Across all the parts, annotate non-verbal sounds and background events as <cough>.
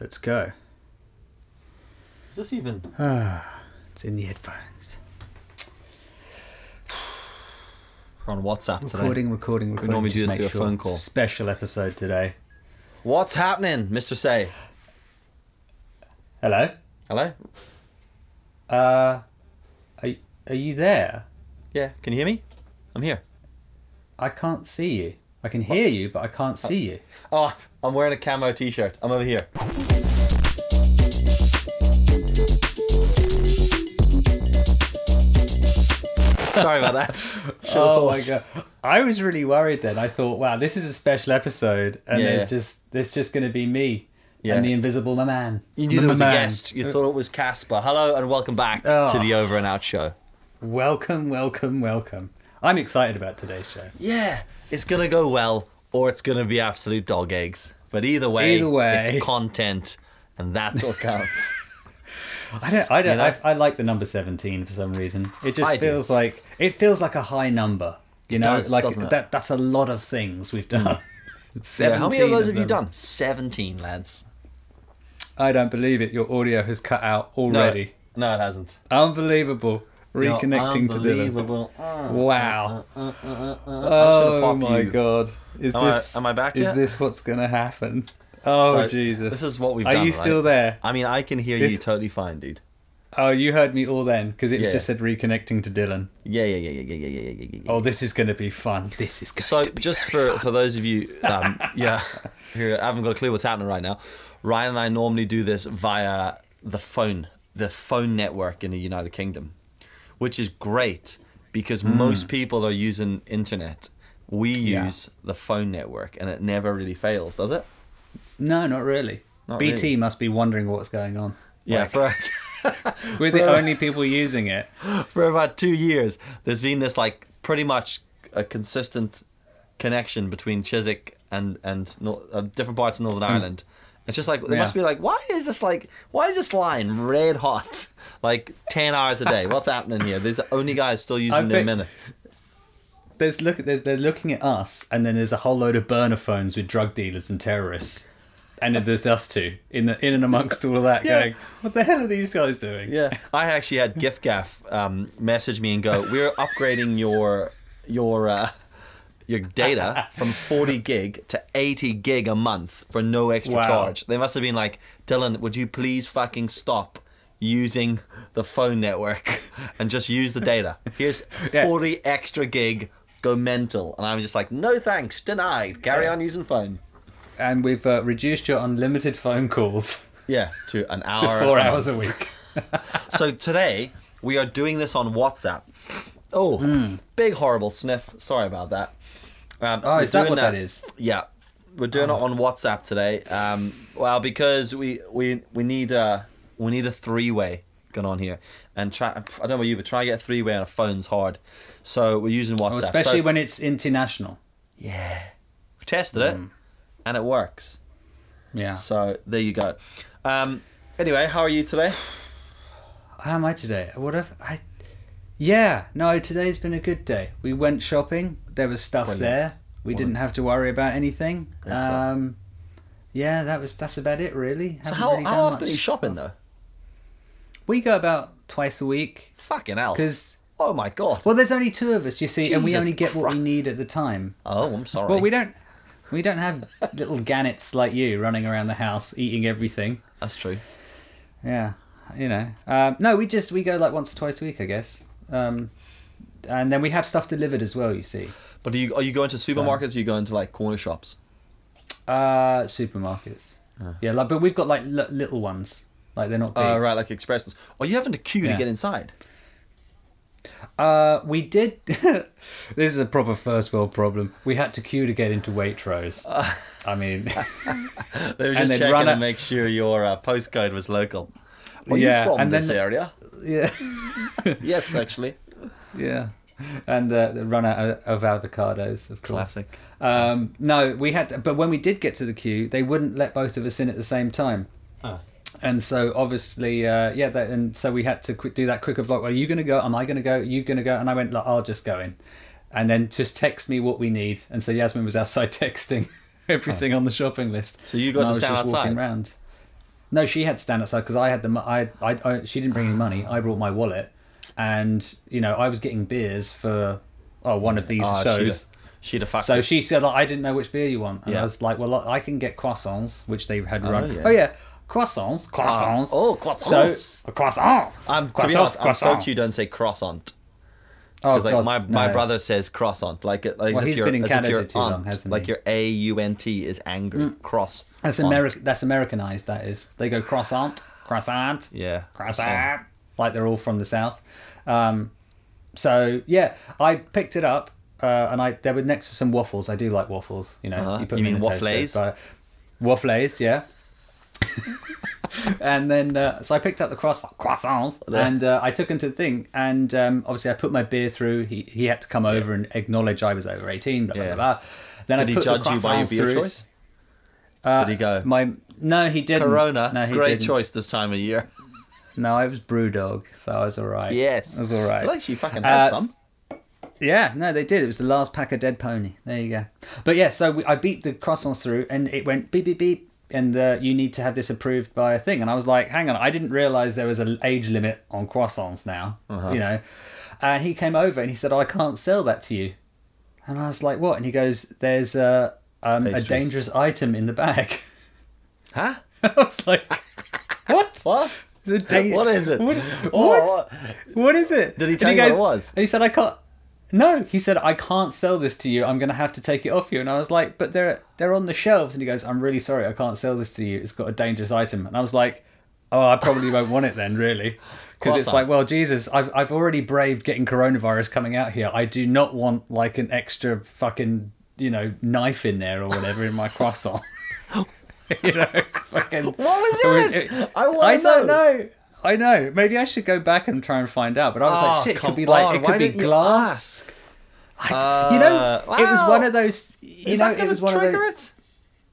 Let's go. Is this even? Ah, <sighs> It's in the headphones. We're on WhatsApp today. Recording, recording, recording. We normally Just do this make through a sure phone it's call. special episode today. What's happening, Mr. Say? Hello. Hello? Uh, are are you there? Yeah, can you hear me? I'm here. I can't see you. I can hear you, but I can't uh, see you. Oh, I'm wearing a camo t-shirt. I'm over here. Sorry about that. <laughs> Should've Oh my god! I was really worried then. I thought, wow, this is a special episode, and Yeah, there's just there's just going to be me Yeah. and the Invisible Man. You knew The there was a man. guest. You thought it was Casper. Hello and welcome back Oh. to the Over and Out show. Welcome, welcome, welcome. I'm excited about today's show. Yeah, it's gonna go well, or it's gonna be absolute dog eggs. But either way, Either way. it's content, and that's what counts. <laughs> I don't. I don't. You know? I, I like the number seventeen for some reason. It just I do. feels like it feels like a high number. You know, does, like doesn't it? Hmm. that. That's a lot of things we've done. <laughs> yeah, Seventeen. how many of those have you done? Seventeen, lads. I don't believe it. Your audio has cut out No, already. no, it hasn't. Unbelievable reconnecting to Dylan. Uh, uh, wow. Uh, uh, uh, uh oh my you. god. Is am this I, am I back? Is this what's gonna happen? <laughs> Oh so, Jesus! This is what we've. Are done, you right? still there? I mean, I can hear it's... you totally fine, dude. Oh, you heard me all then because it yeah. just said reconnecting to Dylan. Yeah, yeah, yeah, yeah, yeah, yeah, yeah, yeah. yeah. Oh, this is going to be fun. This is going so to be just very for fun. for those of you, um, <laughs> yeah, who haven't got a clue what's happening right now. Ryan and I normally do this via the phone, the phone network in the United Kingdom which is great because Hmm. most people are using internet. We Yeah. use the phone network, and it never really fails, does it? No, not really. Not BT really. must be wondering what's going on. Yeah, Like, for <laughs> we're the only people using it. <laughs> for about two years, there's been this like pretty much a consistent connection between Chiswick and and uh, different parts of Northern Ireland. It's just like it must be like, why is this like, why is this line red hot, <laughs> like ten hours a day? What's happening here? There's the only guys still using their bet- minutes. There's look. There's, they're looking at us, and then there's a whole load of burner phones with drug dealers and terrorists, and then there's us two in the in and amongst all of that, Yeah. going, "What the hell are these guys doing?" Yeah, I actually had giffgaff um, message me and go, "We're upgrading your your uh, your data <laughs> from 40 gig to 80 gig a month for no extra Wow. charge." They must have been like, "Dylan, would you please fucking stop using the phone network <laughs> and just use the data? Here's <laughs> Yeah. 40 extra gig." Go mental, and I was just like, "No thanks, denied. Carry Yeah. on using phone." And we've uh, reduced your unlimited phone calls Yeah, to an hour. to four a hours a week. So today we are doing this on WhatsApp. Oh, big horrible sniff. Sorry about that. Um. Oh, is that doing what that is? Oh. Yeah, we're doing it on WhatsApp today. Um, well, because we we we need a we need a three way going on here, and try. I don't know about you, but try to get a three way on a phone's hard. So we're using WhatsApp. Oh, especially So- when it's international. yeah, we tested it, Hmm. and it works. Yeah. So there you go. Um, anyway, how are you today? How am I today? What have I? Yeah, no. Today's been a good day. We went shopping. There was stuff Brilliant. there. We didn't have to worry about anything. Um, yeah, that was that's about it really. So Haven't how, really how often are you shopping though? We go about twice a week Fucking hell! because Oh my god. well, there's only two of us, you see, and we only get what we need at the time. Oh, I'm sorry. Well, we don't. We don't have little gannets like you running around the house eating everything. That's true. Yeah, you know. Um, no, we just we go like once or twice a week, I guess. Um, and then we have stuff delivered as well. You see, But are you are you going to supermarkets? or are you going to like corner shops? uh, supermarkets. Yeah, like but we've got like li- little ones. Like they're not big. Oh, right, like expressions. Are you having a queue Yeah. to get inside? Uh, we did. <laughs> this is a proper first world problem. We had to queue to get into Waitrose. <laughs> I mean, <laughs> They were just checking run to make sure your uh, postcode was local. Are Yeah, you from and this then- area? yeah, yes, actually. Yeah, and uh, they run out of of avocados, of course. Classic. Um, no, we had, to, but when we did get to the queue, they wouldn't let both of us in at the same time. Ah. And so obviously, uh, yeah, that, and so we had to quick, do that quicker vlog. well, are you going to go? Am I going to go? Are you going to go? And I went, like, I'll just go in, and then just text me what we need. And so Yasmin was outside <laughs> texting everything on the shopping list. So you got and to I was stand just walking outside? around. No, she had to stand outside because I had the. mo- I, I, I, she didn't bring any money. I brought my wallet, and you know I was getting beers for oh one of these Oh, shows. she'd, she'd have fucked So it. she said, like, I didn't know which beer you want. And Yeah. I was like, well, I can get croissants, which they had run. yeah. Oh, yeah. Croissants. Croissants. oh, croissants. So, croissant. I'm, to be Croissant, honest, I'm croissant. stoked you don't say croissant. Oh, Because like God, my, my brother says croissant, like like Well, as if he's you're, been in if Canada your too long, hasn't like he? Mm. your A U N T is angry. Cross. That's, American. that's Americanized, that is. They go croissant, croissant, Yeah. croissant. Like they're all from the South. Um, so, yeah, I picked it up. Uh, and I they were next to some waffles. I do like waffles. You know, Uh-huh. you put You mean toaster, waffles? Waffles, yeah. <laughs> and then uh, so I picked up the cross croissants and uh, I took him to the thing and um, obviously I put my beer through. He he had to come over and acknowledge I was over eighteen. Blah blah Yeah. blah. Then Did I he put judge the you by your beer through. choice? Uh, Did he go? My no, he didn't. Corona, No, he great didn't. choice this time of year. No, I was BrewDog, so I was all right. Yes, I was all right. Well, actually, you fucking had Uh, some. Yeah, no, they did. It was the last pack of Dead Pony. There you go. But yeah, so we, I beat the croissants through, and it went beep beep beep, and uh, you need to have this approved by a thing. And I was like, hang on, I didn't realize there was an age limit on croissants now. Uh-huh. You know, and he came over and he said, oh, I can't sell that to you. And I was like, what? And he goes, there's a um, a dangerous item in the bag. <laughs> Huh? I was like, <laughs> what? What? Is it What is it? What? Oh, what? what? Is it? Did he And tell you what it was? And he said, I can't. No, he said, I can't sell this to you. I'm going to have to take it off you. And I was like, but they're they're on the shelves. And he goes, I'm really sorry. I can't sell this to you. It's got a dangerous item. And I was like, oh, I probably won't want it then, really. <laughs> Because it's like, well, Jesus, I've, I've already braved getting coronavirus coming out here. I do not want like an extra fucking, you know, knife in there or whatever in my <laughs> croissant. <laughs> <laughs> you know, fucking. What was in it? I want I to don't know. I know. Maybe I should go back and try and find out. But I was Oh, like, shit, it could be like on, it why could be didn't you glass. ask? You know, Uh, it was one of those. You Is know, that it going was to one of trigger those. it?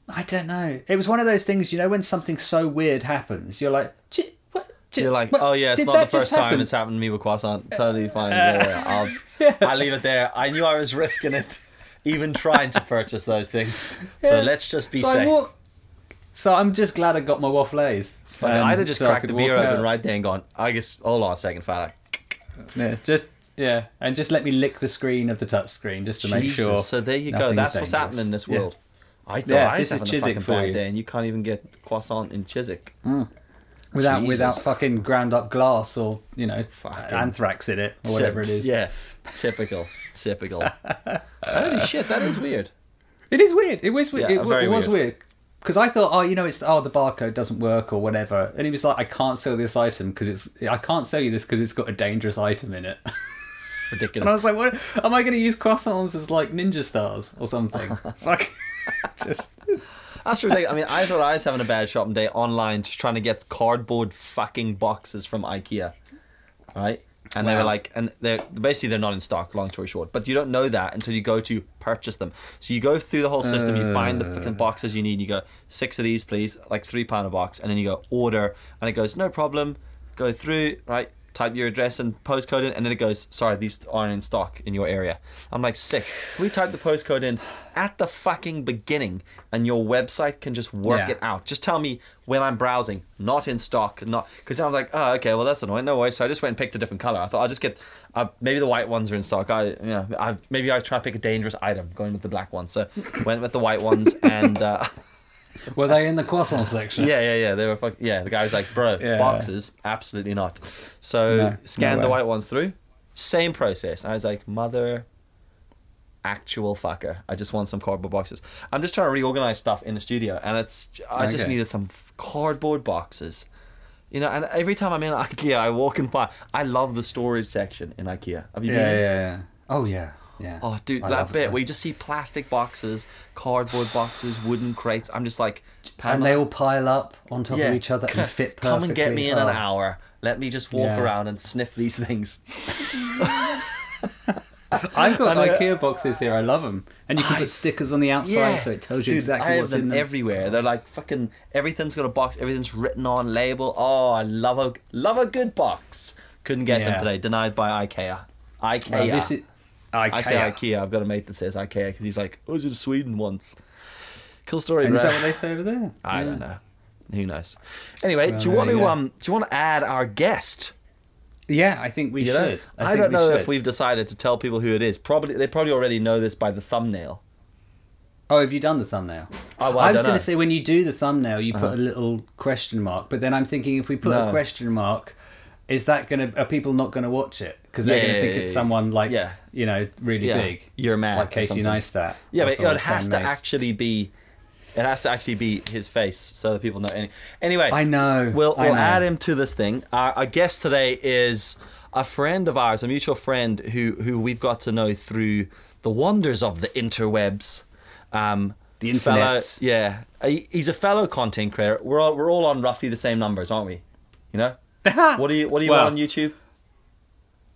I don't know. It was one of those things. You know, when something so weird happens, you're like, what? You're like, what? oh yeah, it's Did not the first time happen?" it's happened to me with croissant. Totally fine. yeah, yeah, I'll, <laughs> I'll leave it there. I knew I was risking it, even trying to purchase those things. Yeah. So let's just be So, I safe. walk- so I'm just glad I got my waffles. Fucking- um, I'd have just so cracked the beer open out. right there and gone, I guess, hold on a second, fella. Yeah, just yeah, and just let me lick the screen of the touch screen just to make sure. So there you go. That's what's dangerous. happening in this Yeah. world. I thought Yeah, I was this is having a Chiswick fucking bad you. day, and you can't even get croissant in Chiswick. without Jesus. without fucking ground up glass or you know Fucking- anthrax in it or whatever it is. Yeah, typical, typical. <laughs> Holy shit, that is weird. It is weird. It was weird. Yeah, it was weird. weird because I thought, oh, you know, it's oh the barcode doesn't work or whatever, and he was like, I can't sell this item because it's I can't sell you this because it's got a dangerous item in it. <laughs> Ridiculous. and I was like, what? Am I going to use croissants as like ninja stars or something? <laughs> Fuck. <laughs> Just That's ridiculous. I mean, I thought I was having a bad shopping day online, just trying to get cardboard fucking boxes from IKEA, right? And they were like, and they're basically they're not in stock. Long story short, but you don't know that until you go to purchase them. So you go through the whole system, you find the fucking uh. boxes you need. You go six of these, please, like three pound a box, and then you go order, and it goes no problem. Go through, right? Type your address and postcode in, and then it goes, sorry, these aren't in stock in your area. I'm like, sick. We type the postcode in at the fucking beginning, and your website can just work Yeah. it out. Just tell me when I'm browsing, not in stock, not because I was like, oh, okay, well that's annoying. No way. So I just went and picked a different color. I thought I'll just get, uh, maybe the white ones are in stock. I, you know, I maybe I try to pick a dangerous item, going with the black ones. So <laughs> went with the white ones, and uh, <laughs> were they in the croissant section? yeah, yeah, yeah, they were fuck. Yeah, the guy was like, bro, Yeah. boxes, absolutely not. So No, no the white ones through, same process. And I was like, mother. Actual fucker! I just want some cardboard boxes. I'm just trying to reorganize stuff in the studio, and it's I just Okay. needed some cardboard boxes. You know, and every time I'm in <laughs> IKEA, I walk in by. I love the storage section in IKEA. Have you yeah, been? in? yeah, yeah. Oh yeah, yeah. Oh, dude, I that bit it. where you just see plastic boxes, cardboard boxes, wooden crates. I'm just like, and they all pile up on top of each other and fit perfectly. Come and get me in an Oh. hour. Let me just walk Yeah. around and sniff these things. <laughs> I've got And, uh, IKEA boxes here. I love them, and you can I- put stickers on the outside so it tells you Dude, exactly what's them in them. everywhere. They're like fucking everything's got a box. Everything's written on label. Oh, I love a love a good box. Couldn't get them today. Denied by IKEA. IKEA. Well, this is IKEA. I say IKEA. I've got a mate that says IKEA because he's like, I was in Sweden once. Cool story, And bro. is that what they say over there? I Yeah. don't know. who knows? Anyway, Well, do you want there to go. um do you want to add our guest? Yeah, I think we You know? should. I, think don't know should. if we've decided to tell people who it is. Probably they probably already know this by the thumbnail. Oh, have you done the thumbnail? Oh, well, I I was going to say when you do the thumbnail, you put a little question mark, but then I'm thinking if we put No. a question mark, is that going to are people not going to watch it because they're Yeah, going to yeah, think yeah, it's someone like Yeah. you know really big, You're mad like Casey. Neistat. Yeah, but it has to actually be. It has to actually be his face so that people know. Any, anyway, I know. We'll I we'll know. add him to this thing. Our, our guest today is a friend of ours, a mutual friend who who we've got to know through the wonders of the interwebs. Um, The internet yeah, He- he's a fellow content creator. We're all we're all on roughly the same numbers, aren't we? You know, <laughs> what do you what do you Well- want on YouTube?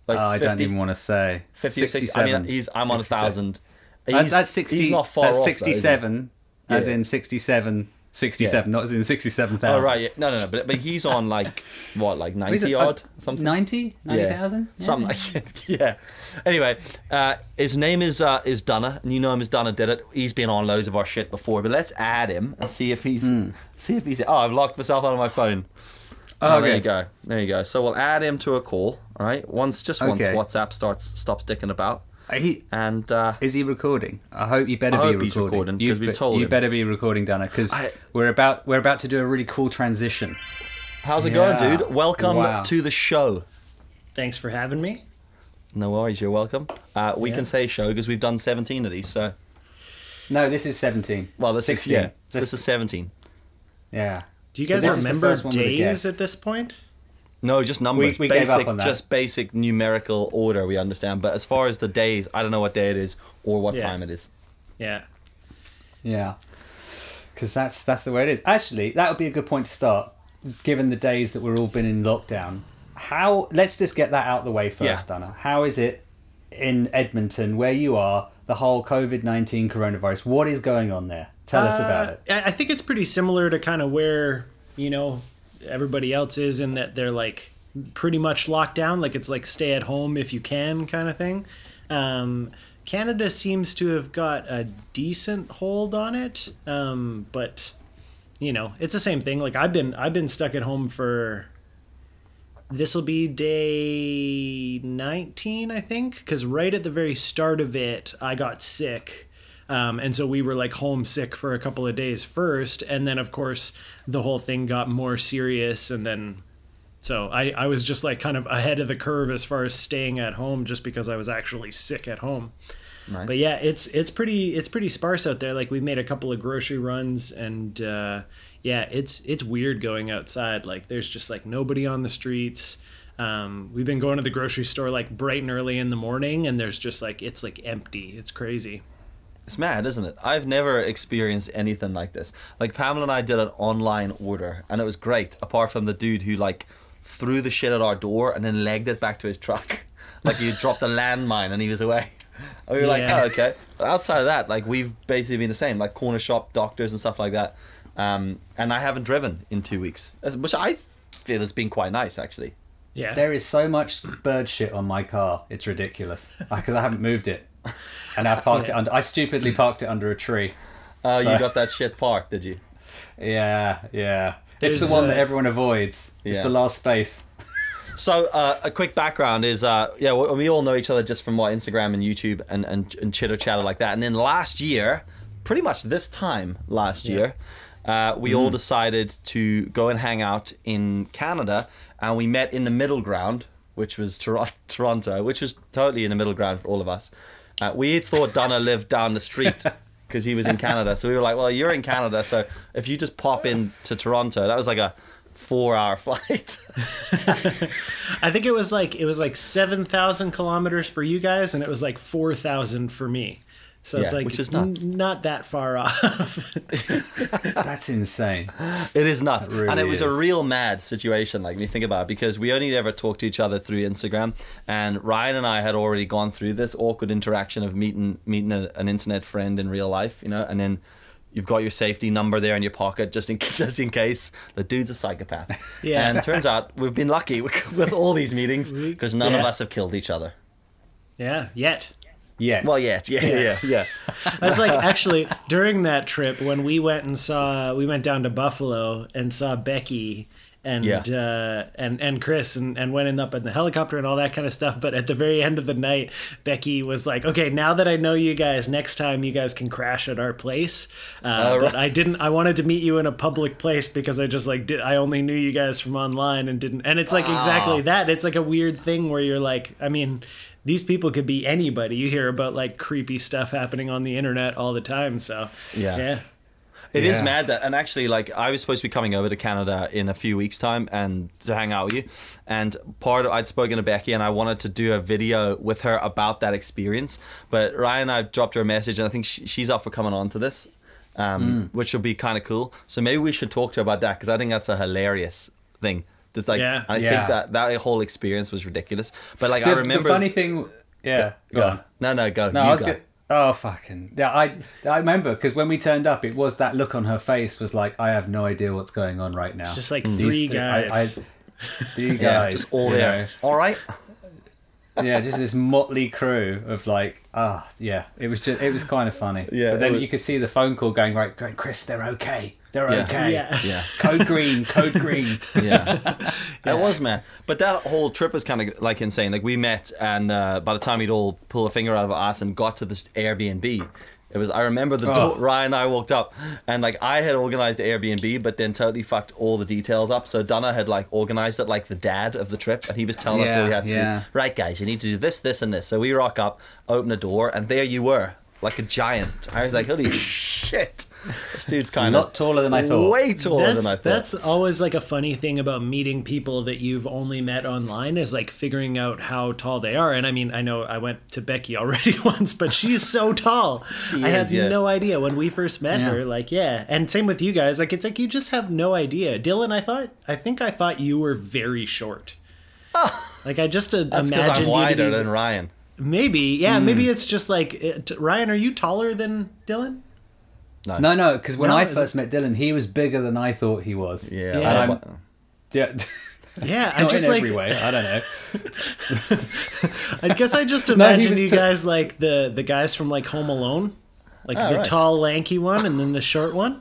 Like Oh, I don't even want to say. 50 or 60. I mean, he's I'm on a thousand. He's- that's sixty. He's not far that's off, though, is sixty-seven, as Yeah. in sixty-seven. 67, not as in 67,000. Oh right, yeah. no, no, no. But but he's on like <laughs> what, like ninety it? odd, Uh, something. 90? Yeah. 90,000? Yeah. Something like <laughs> yeah. Anyway, uh, his name is uh, is Dunna, and you know him as Dunna did it. He's been on loads of our shit before, but let's add him and see if he's Hmm. see if he's. Oh, I've locked myself out of my phone. Oh, Oh, there you go. There you go. So we'll add him to a call. All right. Once just once Okay. WhatsApp starts stops dicking about, He, and uh, Is he recording? I hope you better I be hope he's recording. recording, You 'cause we've be- told You him. better be recording, Dana, because we're about we're about to do a really cool transition. how's it Yeah. going, dude? Welcome Wow. to the show. Thanks for having me. No worries, you're welcome. Uh, we Yeah. can say show because we've done 17 of these. So, No, this is seventeen. well, this 16. is yeah, This, this is 17. yeah. Do you guys This remember first one with a days at this point? No, just numbers. we gave basic, up on that. just basic numerical order. We understand, but as far as the days, I don't know what day it is or what Yeah. time it is. Yeah. Yeah. Because that's that's the way it is. Actually, that would be a good point to start, given the days that we're all been in lockdown. How? Let's just get that out the way first, Yeah. Dana. How is it in Edmonton, where you are? The whole COVID nineteen coronavirus. What is going on there? Tell us about Uh, it. I I think it's pretty similar to kind of where you know everybody else is in that they're like pretty much locked down. Like it's like stay at home if you can kind of thing. Um, Canada seems to have got a decent hold on it, um, but you know it's the same thing. Like I've been I've been stuck at home for this will be day 19 i think because right at the very start of it i got sick um, and so we were like homesick for a couple of days first and then of course the whole thing got more serious and then so I, I was just like kind of ahead of the curve as far as staying at home just because i was actually sick at home Nice. but yeah, it's it's pretty it's pretty sparse out there. Like we've made a couple of grocery runs, and uh, yeah, it's it's weird going outside. Like there's just like nobody on the streets. Um, we've been going to the grocery store like bright and early in the morning, and there's just like it's like empty. It's crazy. It's mad, isn't it? I've never experienced anything like this. Like Pamela and I did an online order, and it was great. Apart from the dude who like threw the shit at our door and then legged it back to his truck, <laughs> like he dropped a landmine and he was away. And <laughs> we were like, oh okay. But outside of that, like we've basically been the same, like corner shop, doctors and stuff like that. Um, and I haven't driven in two weeks, which I feel has been quite nice actually. Yeah, There is so much bird shit on my car. It's ridiculous <laughs> because I haven't moved it, and I parked it under. I stupidly parked it under a tree. Uh, So- you got that shit parked, did you? <laughs> Yeah, yeah. It's There's, the one that uh, everyone avoids. It's the last space. <laughs> So uh, a quick background is uh, yeah we, we all know each other just from what Instagram and YouTube and, and, and chitter chatter like that and then last year pretty much this time last year uh, we all decided to go and hang out in Canada and we met in the middle ground which was Tor- <laughs> Toronto which was totally in the middle ground for all of us uh, we thought Donna lived down the street <laughs> because he was in Canada so we were like well you're in Canada so if you just pop in to Toronto that was like a four hour <laughs> flight I think it was like it was like seven thousand kilometers for you guys, and it was like four thousand for me. So it's like which is nuts. n- not that far off. <laughs> <laughs> That's insane. It is nuts. really and it was a real mad situation, like when you think about it, because we only ever talked to each other through Instagram. And Ryan and I had already gone through this awkward interaction of meeting meeting a, an internet friend in real life, you know, and then you've got your safety number there in your pocket just in <laughs> just in case the dude's a psychopath. Yeah. And turns out we've been lucky with all these meetings because none of us have killed each other. yeah, yet. Yet. Well, yeah, yeah, yeah, <laughs> yeah. I was like, actually, during that trip when we went and saw, we went down to Buffalo and saw Becky and Yeah. uh, and and Chris and, and went in up in the helicopter and all that kind of stuff. But at the very end of the night, Becky was like, "Okay, now that I know you guys, next time you guys can crash at our place." Uh, Oh, but right. I didn't. I wanted to meet you in a public place because I just like did. I only knew you guys from online and didn't. And it's like exactly that. It's like a weird thing where you're like, I mean. These people could be anybody. You hear about like creepy stuff happening on the internet all the time. So Yeah. yeah. It is Yeah. mad that, and actually, like I was supposed to be coming over to Canada in a few weeks' time and to hang out with you. And part of I'd spoken to Becky, and I wanted to do a video with her about that experience. But Ryan, I dropped her a message, and I think she, she's up for coming on to this, um, which will be kind of cool. So maybe we should talk to her about that because I think that's a hilarious thing. Just like Yeah. I Yeah. think that that whole experience was ridiculous. But like the, I remember the funny thing. Yeah, go on. No, no, go. No, you I was go. good. Oh fucking yeah! I I remember because when we turned up, it was that look on her face was like I have no idea what's going on right now. Just like These three th- I- guys. I- three <laughs> guys, Yeah, just all there. know. All right. yeah, just this motley crew of like, ah, yeah, it was just, it was kind of funny. Yeah, but then was- you could see the phone call going right, going, Chris, they're okay, they're Yeah. okay. Yeah. Yeah. <laughs> Code green, code green. <laughs> <laughs> Yeah. It was, man. But that whole trip was kind of like insane. Like we met, and uh, by the time we'd all pull a finger out of our ass and got to this Airbnb, it was. I remember the Oh. door, Ryan and I walked up, and like I had organized the Airbnb, but then totally fucked all the details up. So Donna had like organized it like the dad of the trip, and he was telling us what we had to yeah. do. Right, guys, you need to do this, this, and this. So we rock up, open the door, and there you were, like a giant. I was like, holy <coughs> shit, this dude's A kind of lot taller than I thought. Way taller that's than I thought. that's always like a funny thing about meeting people that you've only met online is like figuring out how tall they are. And I mean, I know I went to Becky already <laughs> once, but she's so tall. I had yeah. no idea when we first met Yeah. her. Like, yeah, and same with you guys. Like, it's like you just have no idea. Dylan, I thought, I think I thought you were very short. <laughs> Like I just uh, <laughs> That's because imagined I'm you to wider be- than Ryan. maybe, yeah, maybe it's just like it, Ryan. Are you taller than Dylan? No, no, because when No, I is it- first met Dylan, he was bigger than I thought he was. Yeah. Yeah. And I'm, yeah. <laughs> Yeah, I just in like every way. I don't know. <laughs> I guess I just <laughs> he imagine was you t- guys like the the guys from like Home Alone, like Oh, the right. tall, lanky one, and then the short one.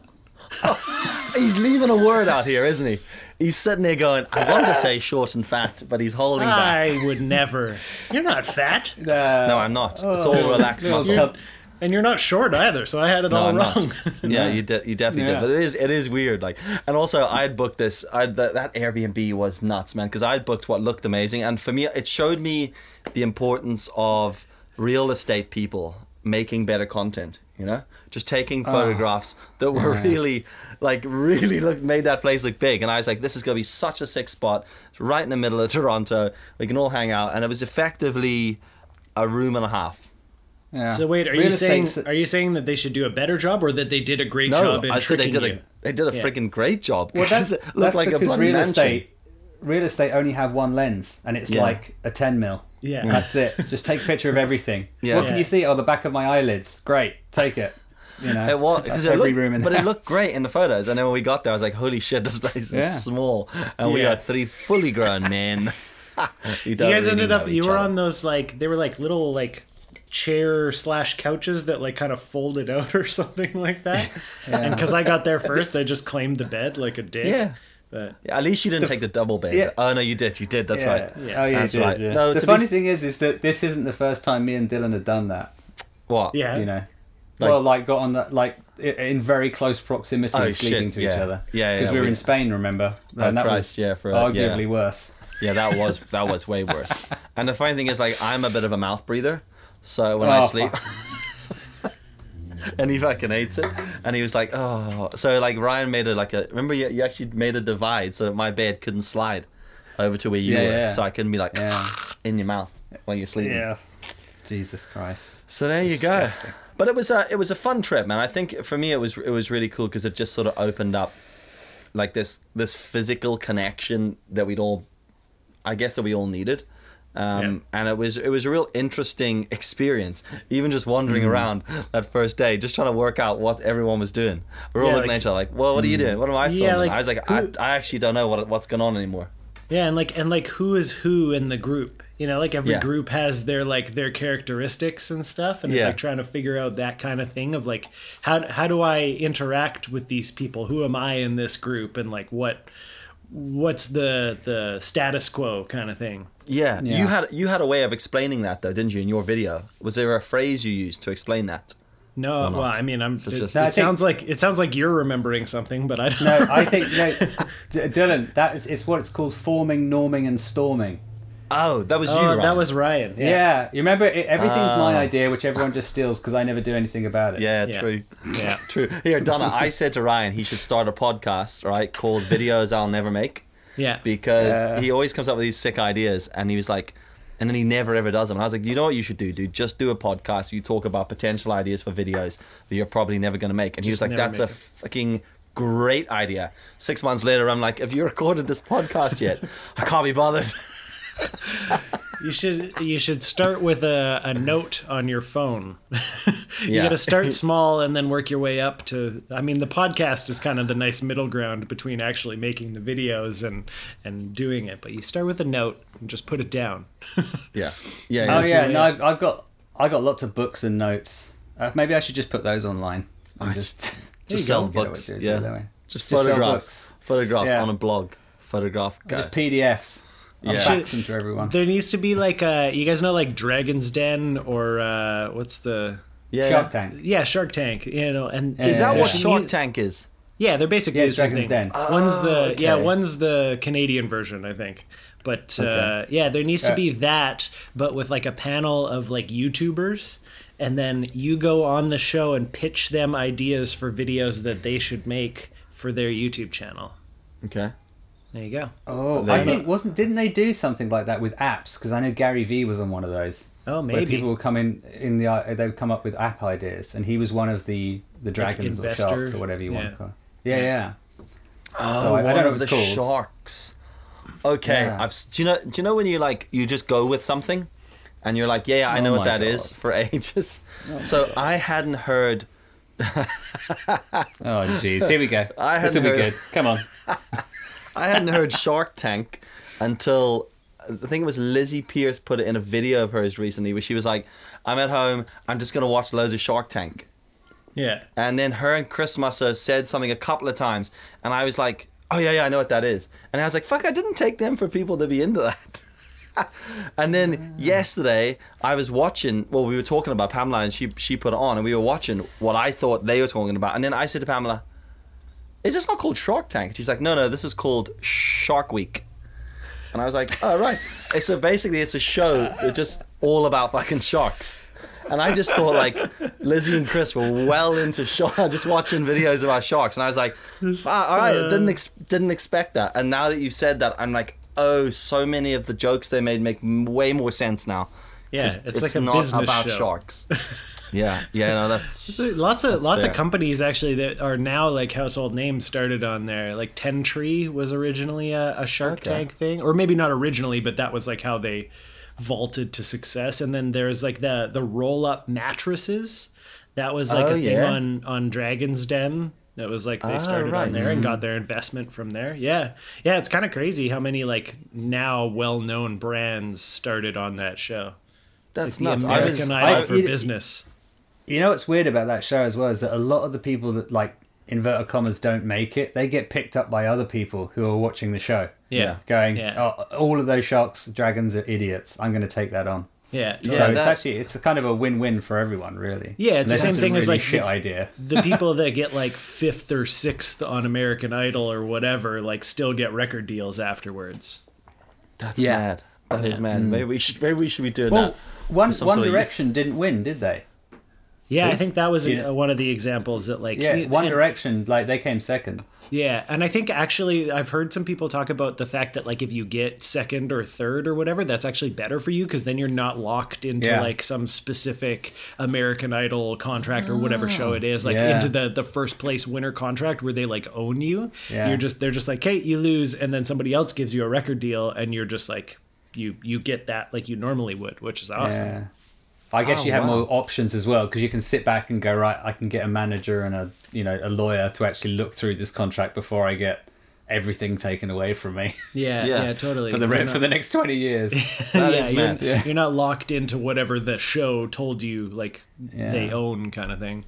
He's leaving a word out here, isn't he? He's sitting there going, I want to say short and fat, but he's holding back. I would never. You're not fat, Uh, No, I'm not. It's all relaxed muscle. And you're not short either. So I had it No, all I'm wrong. <laughs> Yeah, you de- you definitely Yeah. did. But it is it is weird. Like, and also I had booked this. I that, that Airbnb was nuts, man. Because I had booked what looked amazing, and for me, it showed me the importance of real estate people making better content. You know, just taking ah. photographs that were really, like, really look made that place look big. And I was like, this is gonna be such a sick spot. It's right in the middle of Toronto. We can all hang out, and it was effectively a room and a half. Yeah. So wait, are Real you saying estate's- are you saying that they should do a better job, or that they did a great No, job in I said they did you? a they did a Yeah. freaking great job. Well, that's, <laughs> it looked that's like a because bloody real mansion. estate, real estate only have one lens, and it's Yeah. like a ten mil. Yeah. that's it. Just take a picture of everything. <laughs> Yeah. What can you see? Oh, the back of my eyelids. Great, take it. You know, It was because every looked, room in the but it looked great in the photos. And then when we got there, I was like, "Holy shit, this place is Yeah. small." And we Yeah. are three fully grown men. you <laughs> You guys ended up. You were on those like they were like little like chair slash couches that like kind of folded <laughs> out or something like that. And because I got there <laughs> first, I just claimed the bed like a dick. Yeah. But At least you didn't take the double bed. Yeah. Oh no, you did. You did. That's yeah. right. Yeah. Oh, yeah, That's you did, right. yeah. No, the to be funny f- thing is, is that this isn't the first time me and Dylan had done that. What? yeah, You know, Like- well, like got on that, like in very close proximity, Oh, sleeping shit, to yeah. each other. Yeah, yeah, because we were we- in Spain, remember? Oh, and that Christ, was yeah, for a- yeah. arguably worse. Yeah, that was that was way <laughs> worse. And the funny thing is, like, I'm a bit of a mouth breather, so when I Oh, sleep. <laughs> and he fucking hates it. And he was like, oh. So, like, Ryan made it like a. Remember, you, you actually made a divide so that my bed couldn't slide over to where you Yeah, were. yeah. So I couldn't be like Yeah. <sighs> in your mouth while you're sleeping. Yeah. Jesus Christ. So there Disgusting. you go. But it was a it was a fun trip, man. I think for me it was it was really cool because it just sort of opened up like this this physical connection that we'd all, I guess that we all needed. Um, And it was it was a real interesting experience. Even just wandering Mm. around that first day, just trying to work out what everyone was doing. We're all Yeah, looking like- at each other like, "Well, what are you doing? What am I Yeah, like, I was like, who- I, "I actually don't know what what's going on anymore." Yeah, and like and like who is who in the group? You know, like every Yeah. group has their like their characteristics and stuff, and it's Yeah. like trying to figure out that kind of thing of like how how do I interact with these people? Who am I in this group? And like what what's the the status quo kind of thing? Yeah. Yeah. You had you had a way of explaining that though, didn't you, in your video? Was there a phrase you used to explain that? No, well, I mean, I'm. So it, just- it No, think- sounds like it sounds like you're remembering something, but I don't. No, <laughs> I think no, D- Dylan. That is it's what it's called forming, norming, and storming. Oh, that was you, Oh, right? that was Ryan. Yeah, you remember it, everything's my Oh. idea, which everyone just steals because I never do anything about it. Yeah, Yeah. true. Yeah. <laughs> True. Here, Donna, I said to Ryan he should start a podcast, right, called Videos I'll Never Make. Yeah. because Yeah. he always comes up with these sick ideas and he was like and then he never ever does them and i was like you know what you should do dude just do a podcast where you talk about potential ideas for videos that you're probably never going to make and he was like that's a make 'em." fucking great idea six months later i'm like have you recorded this <laughs> podcast yet i can't be bothered <laughs> You should you should start with a, a note on your phone. <laughs> you Yeah. got to start <laughs> small and then work your way up to. I mean, the podcast is kind of the nice middle ground between actually making the videos and and doing it. But you start with a note and just put it down. <laughs> yeah yeah, Oh yeah. yeah, no. I've, I've got I got lots of books and notes. Uh, maybe I should just put those online. And Oh, just just There you sells go. books it, yeah just Just sell photographs books. photographs Yeah. on a blog photograph guy. just PDFs. I'll Yeah. fax them to everyone. There needs to be like uh you guys know like Dragon's Den or uh what's the yeah Shark yeah. Tank. yeah Shark Tank you know and Yeah, is that yeah, what yeah. shark tank is Yeah, they're basically Yeah, the same Dragon's thing. Den. One's the Oh, yeah, one's the Canadian version, I think. But uh, yeah, there needs to be that, but with like a panel of like YouTubers, and then you go on the show and pitch them ideas for videos that they should make for their YouTube channel. okay There you go. Oh, There I think go. wasn't didn't they do something like that with apps? Because I know Gary Vee was on one of those. Oh, Where maybe. people would come in in the uh, they would come up with app ideas, and he was one of the the dragons or investor? sharks or whatever you want Yeah. to call. It. Yeah, yeah. Oh, So I- I one don't know of what the it's called. sharks. Okay, Yeah. I've. s- Do you know? Do you know when you like you just go with something, and you're like, yeah, yeah I Oh know what my that is God. for <laughs> ages. So I hadn't heard. Oh jeez, here we go. <laughs> I this will hadn't be heard- good. Come on. <laughs> I hadn't heard Shark Tank until I think it was Lizzie Peirce put it in a video of hers recently, where she was like, "I'm at home. I'm just gonna watch loads of Shark Tank." Yeah. And then her and Chris must have said something a couple of times, and I was like, "Oh yeah, yeah, I know what that is." And I was like, "Fuck, I didn't take them for people to be into that." <laughs> and then yesterday, I was watching. Well, we were talking about Pamela, and she she put it on, and we were watching what I thought they were talking about. And then I said to Pamela, "Is this not called Shark Tank?" And she's like, "No, no, this is called Shark Week." And I was like, "Oh right." <laughs> So basically, it's a show just all about fucking sharks. And I just thought like Lizzie and Chris were well into shark, <laughs> just watching videos about sharks, and I was like, ah, "All right, I didn't ex- didn't expect that." And now that you said that, I'm like, "Oh, so many of the jokes they made make way more sense now." Yeah, 'Cause it's like a not business about show. sharks. <laughs> yeah, yeah, no, that's <laughs> So lots of lots fair. of companies actually that are now like household names started on there. Like tentree was originally a, a Shark Okay. Tank thing, or maybe not originally, but that was like how they vaulted to success. And then there's like the the roll up mattresses. That was like Oh, a thing yeah. on on Dragon's Den. That was like they Ah, started right. on there and got their investment from there. Yeah, yeah, it's kind of crazy how many like now well known brands started on that show. That's It's like nuts. the I American was, Idol I, for you- business. You know what's weird about that show as well is that a lot of the people that like inverted commas don't make it, they get picked up by other people who are watching the show. Yeah, Going, Yeah. oh, all of those sharks, dragons are idiots. I'm going to take that on. yeah, Yeah, so it's that- actually it's a kind of a win-win for everyone, really. Yeah, it's the same a thing as, like, shit the- idea. the <laughs> people that get like fifth or sixth on American Idol or whatever, like still get record deals afterwards. that's Yeah. mad. That is Yeah. mad. Mm. Maybe we should maybe we should be doing Well, that. One One sort of- Direction didn't win, did they? Yeah, I think that was Yeah. a, one of the examples that like Yeah, One and- Direction, like they came second. Yeah, and I think actually I've heard some people talk about the fact that like if you get second or third or whatever, that's actually better for you because then you're not locked into Yeah. like some specific American Idol contract or whatever show it is, like Yeah. into the the first place winner contract where they like own you. Yeah. You're just they're just like, hey, you lose, and then somebody else gives you a record deal, and you're just like you you get that like you normally would, which is awesome. Yeah. I guess Oh, you have wow. more options as well because you can sit back and go right. I can get a manager and a you know a lawyer to actually look through this contract before I get everything taken away from me <laughs> Yeah, yeah, Yeah. totally. for the You're re- not- for the next twenty years. <laughs> That yeah, is you're. Yeah. you're not locked into whatever the show told you like Yeah. they own kind of thing.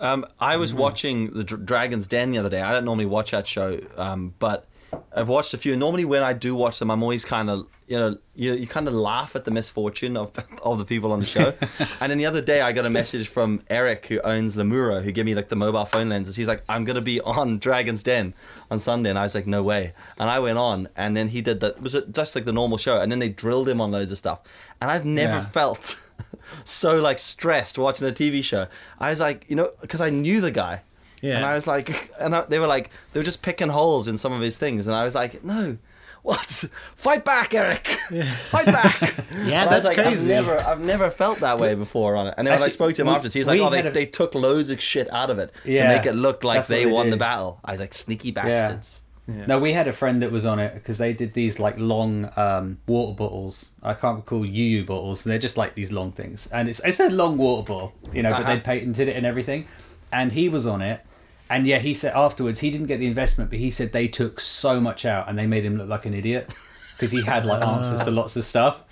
Um, I was Mm-hmm. watching the Dr- Dragon's Den the other day. I don't normally watch that show, um, but I've watched a few. Normally, when I do watch them, I'm always kind of you know you, you kind of laugh at the misfortune of of the people on the show. <laughs> and then the other day, I got a message from Eric, who owns Lemura, who gave me like the mobile phone lenses. He's like, "I'm gonna be on Dragon's Den on Sunday," and I was like, "No way!" And I went on, and then he did that. Was It just like the normal show, and then they drilled him on loads of stuff. And I've never Yeah. felt <laughs> so like stressed watching a TV show. I was like, you know, because I knew the guy. Yeah. And I was like, and I, they were like, they were just picking holes in some of his things, and I was like, no, what? Fight back, Eric! <laughs> Fight back! Yeah, And that's like, crazy. I've never, I've never felt that way before on it. And then when I spoke to him we- afterwards, he's like, oh, they, a- they took loads of shit out of it Yeah, to make it look like they they won do. the battle. I was like, sneaky bastards. No, we had a friend that was on it because they did these like long um, water bottles. I can't recall UU bottles. And they're just like these long things, and it's it's a long water bottle, you know. But Uh-huh. they patented it and everything, and he was on it. And yeah, he said afterwards he didn't get the investment, but he said they took so much out and they made him look like an idiot <laughs> because he had like answers to lots of stuff,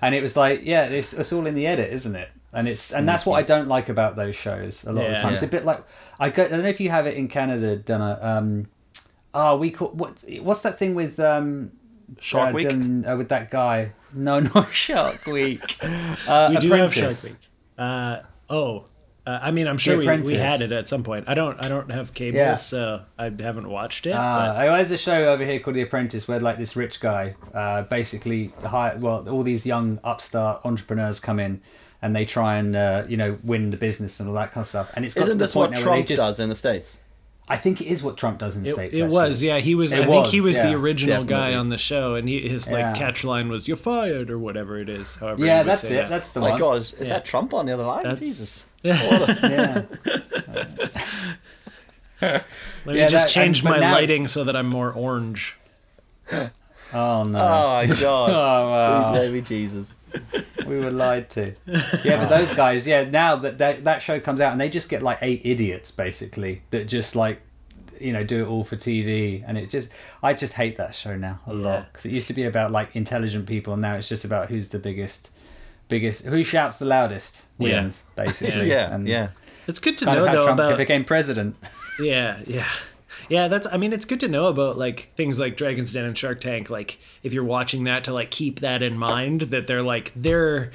and it was like yeah, it's, it's all in the edit, isn't it? And it's and that's what I don't like about those shows a lot of Yeah. the time. It's a bit like I, go, I don't know if you have it in Canada, Donna. Um, oh, we call what? What's that thing with um, Shark uh, Week? done, uh, with that guy? No, <laughs> not Shark Week. Uh, You do have Apprentice. Shark Week. Uh, oh, uh, I mean, I'm sure we, we had it at some point. I don't I don't have cable, Yeah. so I haven't watched it. Uh, there's a show over here called The Apprentice where like this rich guy, uh, basically hire well all these young upstart entrepreneurs come in and they try and uh, you know win the business and all that kind of stuff. And it's got Isn't to the this point what now where they Trump just. does in the States? I think it is what Trump does in the It, states. it actually. was, yeah. He was. It I think he was, was the yeah. original guy on the show, and he, his like Yeah. catch line was "You're fired" or whatever it is. However, Yeah, that's say it. that. That's the Oh my. God, is, is Yeah. that Trump on the other line? That's- Jesus. Yeah. Let me Yeah, just that- change and- but my now it's- lighting so that I'm more orange. Oh no. <laughs> Oh my God. <laughs> Oh, wow. Sweet baby Jesus. We were lied to. Yeah, but those guys, yeah, now that, that that show comes out and they just get like eight idiots basically that just like you know do it all for TV and it just I just hate that show now a Yeah. lot because it used to be about like intelligent people and now it's just about who's the biggest biggest who shouts the loudest Yeah. wins basically <laughs> Yeah, and yeah. It's good to know of how though Trump about became president <laughs> Yeah, yeah. Yeah, that's I mean it's good to know about like things like Dragon's Den and Shark Tank like if you're watching that to like keep that in mind that they're like they're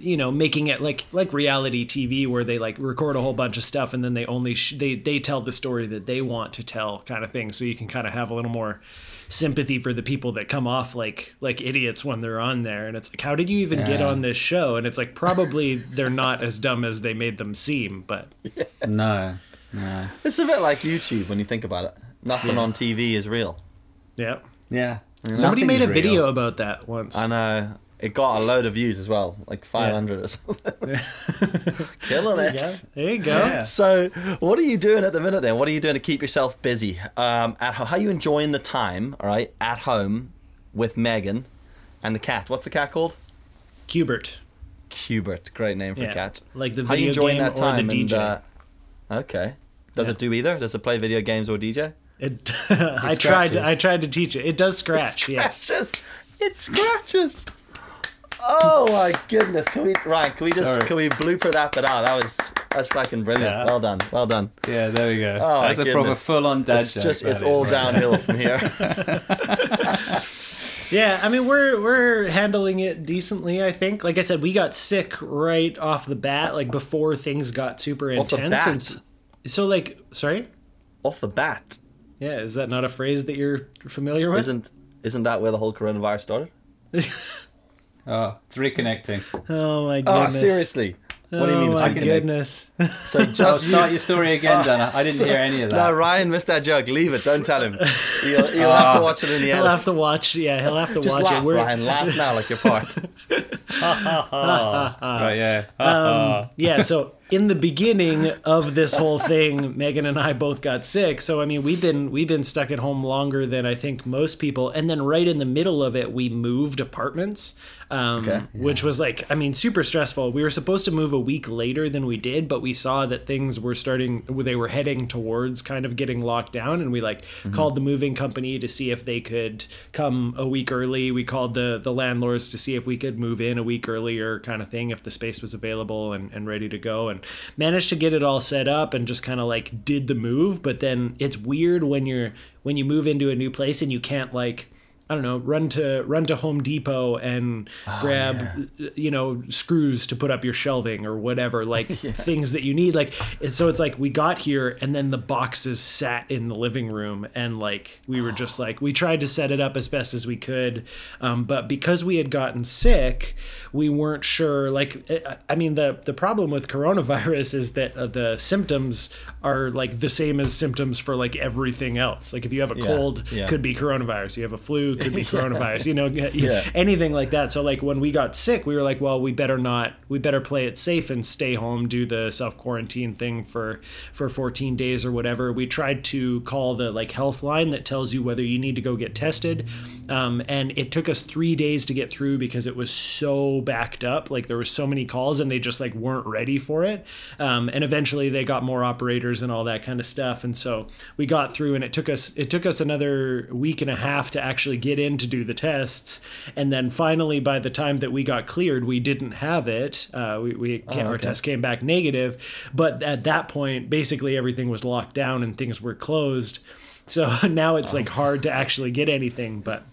you know making it like like reality TV where they like record a whole bunch of stuff and then they only sh- they they tell the story that they want to tell kind of thing so you can kind of have a little more sympathy for the people that come off like like idiots when they're on there and it's like how did you even get on this show and it's like probably they're not as dumb as they made them seem but <laughs> no no It's a bit like YouTube when you think about it. Nothing on TV is real. yeah yeah Somebody Nothing's made a real. video about that once. I know. It got a load of views as well, like 500 or something. Killing it. Yeah, there you go. Yeah. So, what are you doing at the minute then? What are you doing to keep yourself busy? Um, at ho- how are you enjoying the time? All right, at home with Megan and the cat. What's the cat called? Cubert. Cubert. Great name for Yeah, a cat. like the How you video enjoying game that or the? DJ. And, uh, okay. Does Yeah. it do either? Does it play video games or DJ? It, <laughs> I tried. I tried to teach it. It does scratch. Yes. scratches. It scratches. Oh my goodness! Can we, Ryan? Can we just Sorry. can we blooper that bit out? Ah, that was that's fucking brilliant. Yeah. Well done. Well done. yeah there we go Oh, my that's a proper full-on dad it's joke just it's is, all downhill from here. <laughs> Yeah. I mean, we're we're handling it decently. I think. Like I said, we got sick right off the bat, like before things got super Off the intense. bat? And so, like, sorry. Off the bat, Yeah, is that not a phrase that you're familiar with? isn't isn't that where the whole coronavirus started? <laughs> oh it's reconnecting oh my ah, goodness. Oh, seriously? What do you mean? Oh mean? my it's reconnect? goodness. So <laughs> I'll just start your story again ah, Donna I didn't hear any of that No, Ryan missed that joke. Leave it. Don't tell him. He'll, he'll have to ah. watch it in the end. he'll have to watch. Yeah, he'll have to Just watch laugh, it. We're, Ryan. Laugh now, like your part. <laughs> <laughs> right yeah um, yeah so in the beginning of this whole thing, Megan and I both got sick. So I mean, we've been we've been stuck at home longer than I think most people. And then right in the middle of it, we moved apartments, um, Okay. which was like I mean super stressful. We were supposed to move a week later than we did, but we saw that things were starting. They were heading towards kind of getting locked down, and we like called the moving company to see if they could come a week early. We called the the landlords to see if we could move in a week earlier, kind of thing, if the space was available and, and ready to go, and managed to get it all set up and just kind of like did the move. But then it's weird when you're when you move into a new place and you can't like. I don't know, run to run to Home Depot and grab you know screws to put up your shelving or whatever, like <laughs> things that you need. Like so it's like we got here and then the boxes sat in the living room and like we were just like we tried to set it up as best as we could, um, but because we had gotten sick, we weren't sure. Like I- I mean the the problem with coronavirus is that uh, the symptoms are like the same as symptoms for like everything else. Like if you have a cold, yeah. could be coronavirus. You have a flu, could be <laughs> coronavirus. You know, Yeah. anything like that. So like when we got sick, we were like, well, we better not. We better play it safe and stay home, do the self quarantine thing for for 14 days or whatever. We tried to call the like health line that tells you whether you need to go get tested, um, and it took us three days to get through because it was so backed up. Like there were so many calls and they just like weren't ready for it. Um, and eventually they got more operators and all that kind of stuff. And so we got through and it took us it took us another week and a half to actually get in to do the tests. And then finally by the time that we got cleared, we didn't have it. Uh, we, we our okay. test came back negative. But at that point, basically everything was locked down and things were closed. So <laughs> now it's like hard to actually get anything, but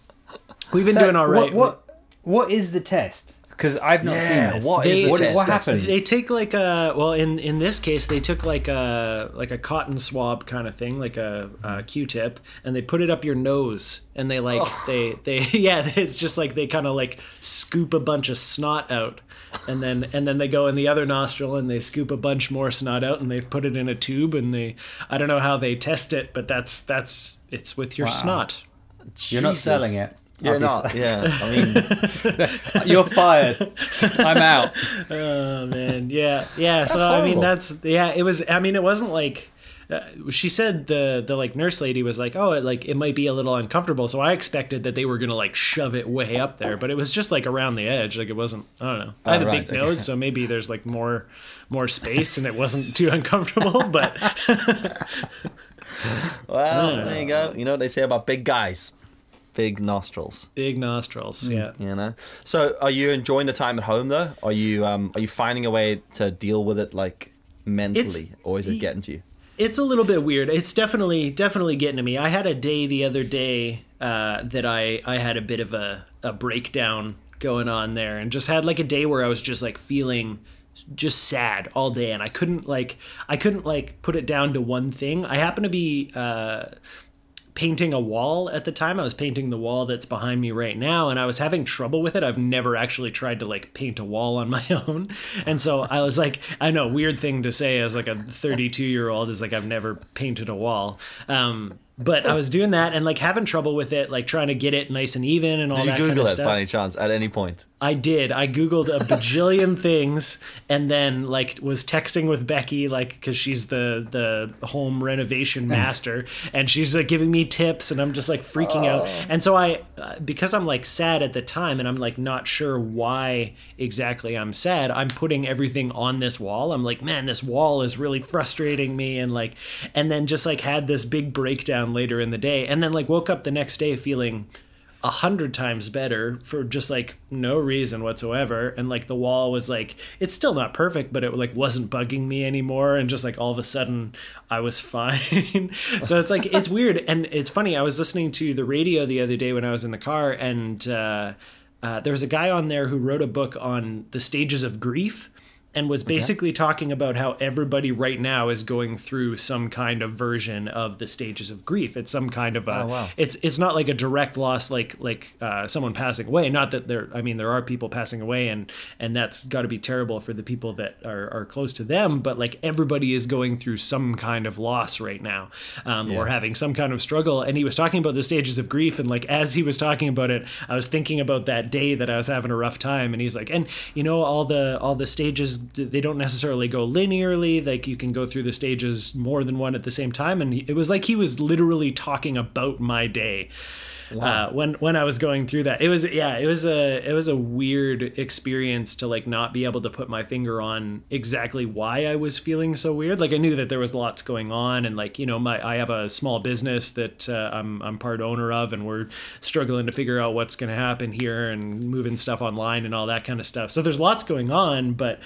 we've been So doing all right. What, what what is the test? Because I've not Yeah, seen this. what is They- the what, test? what happens? They take like a well in in this case they took like a like a cotton swab kind of thing like a, a Q-tip and they put it up your nose and they like oh. they they <laughs> yeah it's just like they kind of like scoop a bunch of snot out and then and then they go in the other nostril and they scoop a bunch more snot out and they put it in a tube and they I don't know how they test it but that's that's it's with your snot. You're not selling it. You're not. Yeah. I mean, <laughs> You're fired. I'm out. <laughs> Oh man, yeah, yeah. so I mean, that's yeah. It was. I mean, it wasn't like. Uh, she said the the like nurse lady was like, oh, it, like it might be a little uncomfortable. So I expected that they were gonna like shove it way up there, but it was just like around the edge. Like it wasn't. I don't know. I have Oh, a right, big <laughs> okay. nose, so maybe there's like more more space, and it wasn't too uncomfortable. But well, there you go. You know what they say about big guys? Big nostrils. big nostrils. Yeah. You know. So, are you enjoying the time at home though? Are you um are you finding a way to deal with it like mentally, or is it getting to you? it's a little bit weird. It's definitely definitely getting to me. I had a day the other day uh, that I I had a bit of a a breakdown going on there, and just had like a day where I was just like feeling just sad all day, and I couldn't like I couldn't like put it down to one thing. I happen to be. Uh, painting a wall at the time. I was painting the wall that's behind me right now and I was having trouble with it. I've never actually tried to like paint a wall on <laughs> my own. And so I was like, I know, weird thing to say as like a 32 year old is like I've never painted a wall. Um, but I was doing that and like having trouble with it, like trying to get it nice and even and all Did you that Google kind of it stuff. by any chance at any point? I did. I googled a bajillion <laughs> things, and then like was texting with Becky, like because she's the the home renovation master, and she's like giving me tips, and I'm just like freaking out. And so I, uh, because I'm like sad at the time, and I'm like not sure why exactly I'm sad. I'm putting everything on this wall. I'm like, man, this wall is really frustrating me, and like, and then just like had this big breakdown later in the day, and then like woke up the next day feeling a hundred times better for just like no reason whatsoever. And like the wall was like it's still not perfect but it like wasn't bugging me anymore. And just like all of a sudden i was <laughs> fine. So it's like it's weird. And it's funny i was listening to the radio the other day when i was in the car and uh, uh, there was a guy on there who wrote a book on the stages of grief and was basically talking about how everybody right now is going through some kind of version of the stages of grief. It's some kind of a. Oh, wow. It's it's not like a direct loss, like like uh, someone passing away. Not that there. I mean, there are people passing away, and and that's got to be terrible for the people that are, are close to them. But like everybody is going through some kind of loss right now, um, or having some kind of struggle. And he was talking about the stages of grief, and like as he was talking about it, I was thinking about that day that I was having a rough time, and he's like, and you know all the all the stages they don't necessarily go linearly. Like you can go through the stages more than one at the same time, and it was like he was literally talking about my day. Uh, when when I was going through that, it was yeah, it was a it was a weird experience to like not be able to put my finger on exactly why I was feeling so weird. Like I knew that there was lots going on, and like you know, my I have a small business that uh, I'm I'm part owner of, and we're struggling to figure out what's going to happen here and moving stuff online and all that kind of stuff. So there's lots going on, but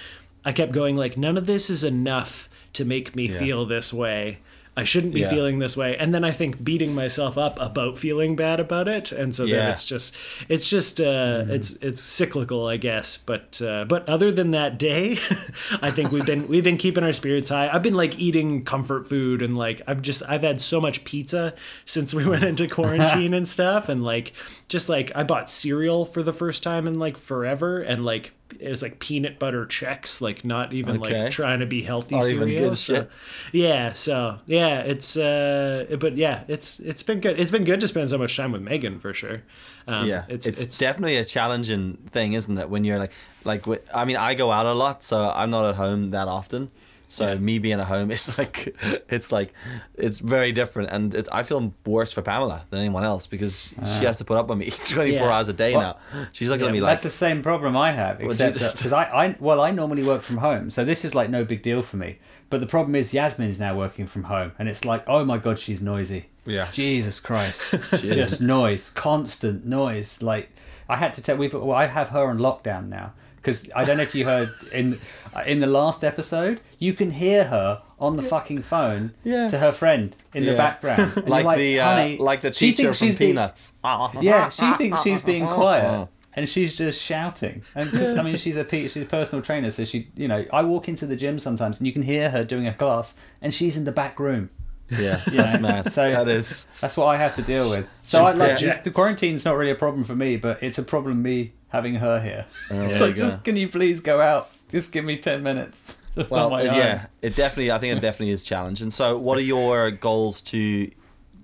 I kept going like none of this is enough to make me Yeah. feel this way. I shouldn't be Yeah. feeling this way. And then I think beating myself up about feeling bad about it. And so then it's just it's just uh it's it's cyclical, I guess. But uh but other than that day, <laughs> I think we've been we've been keeping our spirits high. I've been like eating comfort food and like I've just I've had so much pizza since we went into quarantine <laughs> and stuff and like just like I bought cereal for the first time in like forever and like it was like peanut butter Chex, like not even Okay. like trying to be healthy Not cereal. even good so- yeah, so yeah, it's uh but yeah, it's it's been good. It's been good to spend so much time with Megan for sure. Um, yeah, it's it's, it's, definitely a challenging thing, isn't it? When you're like, like, I mean, I go out a lot, so I'm not at home that often. So Yeah. me being at home, <laughs> it's like, it's like, it's very different, and it, I feel worse for Pamela than anyone else because she ah. has to put up with me <laughs> 24 Yeah. hours a day Well, now. She's looking yeah, at me like, That's the same problem I have, except because I, I, well, I normally work from home, so this is like no big deal for me. But the problem is Yasmin is now working from home, and it's like, oh my god, she's noisy. Yeah. Jesus Christ, <laughs> just noise, constant noise. Like I had to tell, we've, well, I have her on lockdown now because I don't know if you heard in in the last episode, you can hear her on the fucking phone Yeah. to her friend in the background, you're like, the, uh, like the she teacher thinks from being- Peanuts. <laughs> yeah, she thinks she's being <laughs> quiet, and she's just shouting. And 'cause, I mean, she's a she's a personal trainer, so she, you know, I walk into the gym sometimes, and you can hear her doing a class, and she's in the back room. <laughs> Yeah, that's mad. So- that is. That's what I have to deal with. So She's I like dead. the quarantine's not really a problem for me, but it's a problem me having her here. Oh, <laughs> like, go. just can you please go out? Just give me ten minutes. <laughs> Just Well, on my uh, own. yeah, it definitely. I think it definitely is challenging. So, what are your goals to